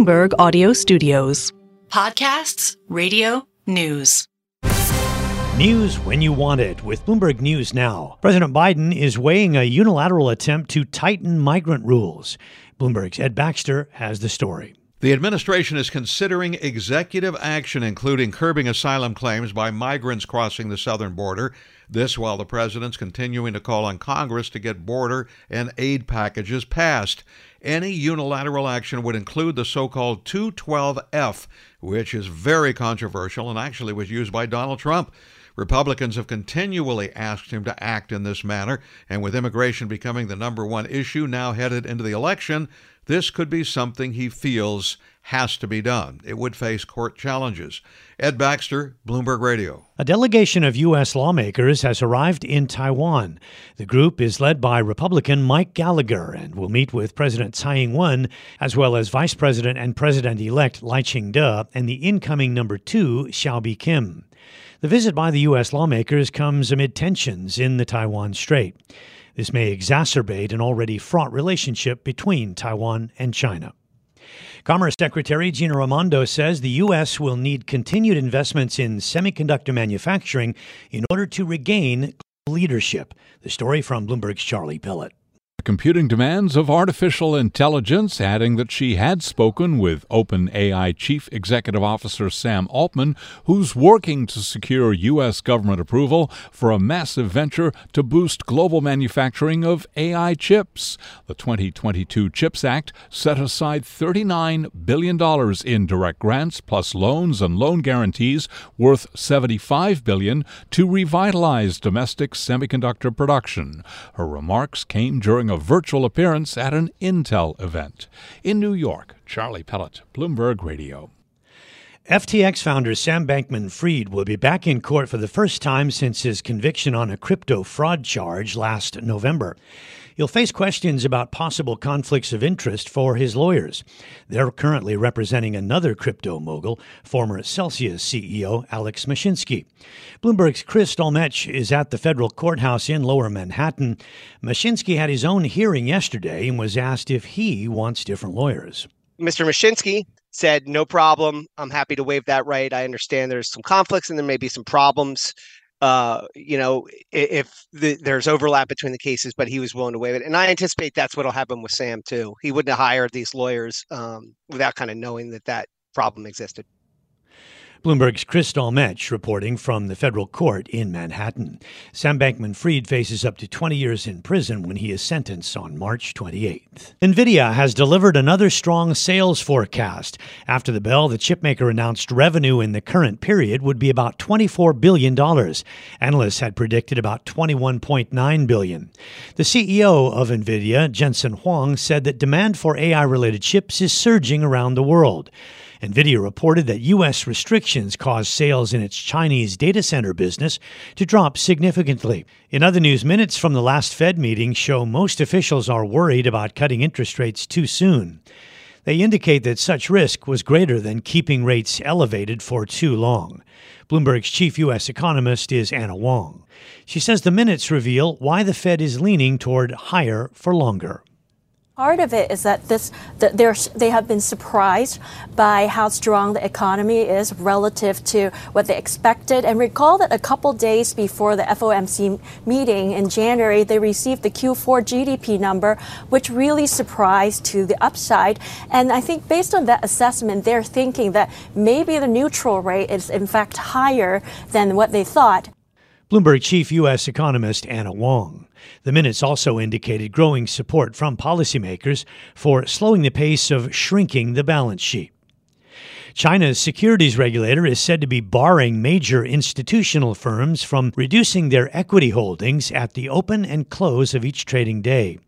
Bloomberg Audio Studios. Podcasts, radio, news. News when you want it with Bloomberg News Now. President Biden is weighing a unilateral attempt to tighten migrant rules. Bloomberg's Ed Baxter has the story. The administration is considering executive action, including curbing asylum claims by migrants crossing the southern border. This while the president's continuing to call on Congress to get border and aid packages passed. Any unilateral action would include the so called 212F, which is very controversial and actually was used by Donald Trump. Republicans have continually asked him to act in this manner, and with immigration becoming the number one issue now headed into the election, this could be something he feels has to be done. It would face court challenges. Ed Baxter, Bloomberg Radio. A delegation of U.S. lawmakers has arrived in Taiwan. The group is led by Republican Mike Gallagher and will meet with President Tsai Ing wen, as well as Vice President and President elect Lai Ching te and the incoming number two, Hsiao Bi-khim. The visit by the U.S. lawmakers comes amid tensions in the Taiwan Strait. This may exacerbate an already fraught relationship between Taiwan and China. Commerce Secretary Gina Raimondo says the U.S. will need continued investments in semiconductor manufacturing in order to regain leadership. The story from Bloomberg's Charlie Pellett computing demands of artificial intelligence, adding that she had spoken with OpenAI Chief Executive Officer Sam Altman, who's working to secure U.S. government approval for a massive venture to boost global manufacturing of AI chips. The 2022 CHIPS Act set aside $39 billion in direct grants plus loans and loan guarantees worth 75 billion to revitalize domestic semiconductor production. Her remarks came during a virtual appearance at an Intel event. In New York, Charlie Pellett, Bloomberg Radio. FTX founder Sam Bankman Fried will be back in court for the first time since his conviction on a crypto fraud charge last November. He'll face questions about possible conflicts of interest for his lawyers. They're currently representing another crypto mogul, former Celsius CEO Alex Mashinsky. Bloomberg's Chris Dolmetsch is at the federal courthouse in lower Manhattan. Mashinsky had his own hearing yesterday and was asked if he wants different lawyers. Mr. Mashinsky said, No problem. I'm happy to waive that right. I understand there's some conflicts and there may be some problems uh, you know, if the, there's overlap between the cases, but he was willing to waive it. And I anticipate that's what'll happen with Sam too. He wouldn't have hired these lawyers um, without kind of knowing that that problem existed. Bloomberg's Chris Dolmetsch reporting from the federal court in Manhattan. Sam Bankman Fried faces up to 20 years in prison when he is sentenced on March 28th. NVIDIA has delivered another strong sales forecast. After the bell, the chipmaker announced revenue in the current period would be about $24 billion. Analysts had predicted about 21.9 billion. The CEO of NVIDIA, Jensen Huang, said that demand for AI related chips is surging around the world. NVIDIA reported that U.S. restrictions caused sales in its Chinese data center business to drop significantly. In other news, minutes from the last Fed meeting show most officials are worried about cutting interest rates too soon. They indicate that such risk was greater than keeping rates elevated for too long. Bloomberg's chief U.S. economist is Anna Wong. She says the minutes reveal why the Fed is leaning toward higher for longer. Part of it is that this that they have been surprised by how strong the economy is relative to what they expected. And recall that a couple days before the FOMC meeting in January, they received the Q4 GDP number, which really surprised to the upside. And I think based on that assessment, they're thinking that maybe the neutral rate is in fact higher than what they thought. Bloomberg chief U.S. economist Anna Wong. The minutes also indicated growing support from policymakers for slowing the pace of shrinking the balance sheet. China's securities regulator is said to be barring major institutional firms from reducing their equity holdings at the open and close of each trading day.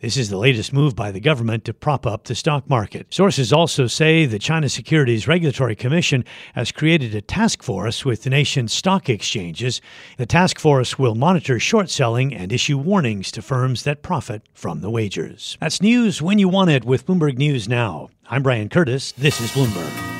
This is the latest move by the government to prop up the stock market. Sources also say the China Securities Regulatory Commission has created a task force with the nation's stock exchanges. The task force will monitor short selling and issue warnings to firms that profit from the wagers. That's news when you want it with Bloomberg News Now. I'm Brian Curtis. This is Bloomberg.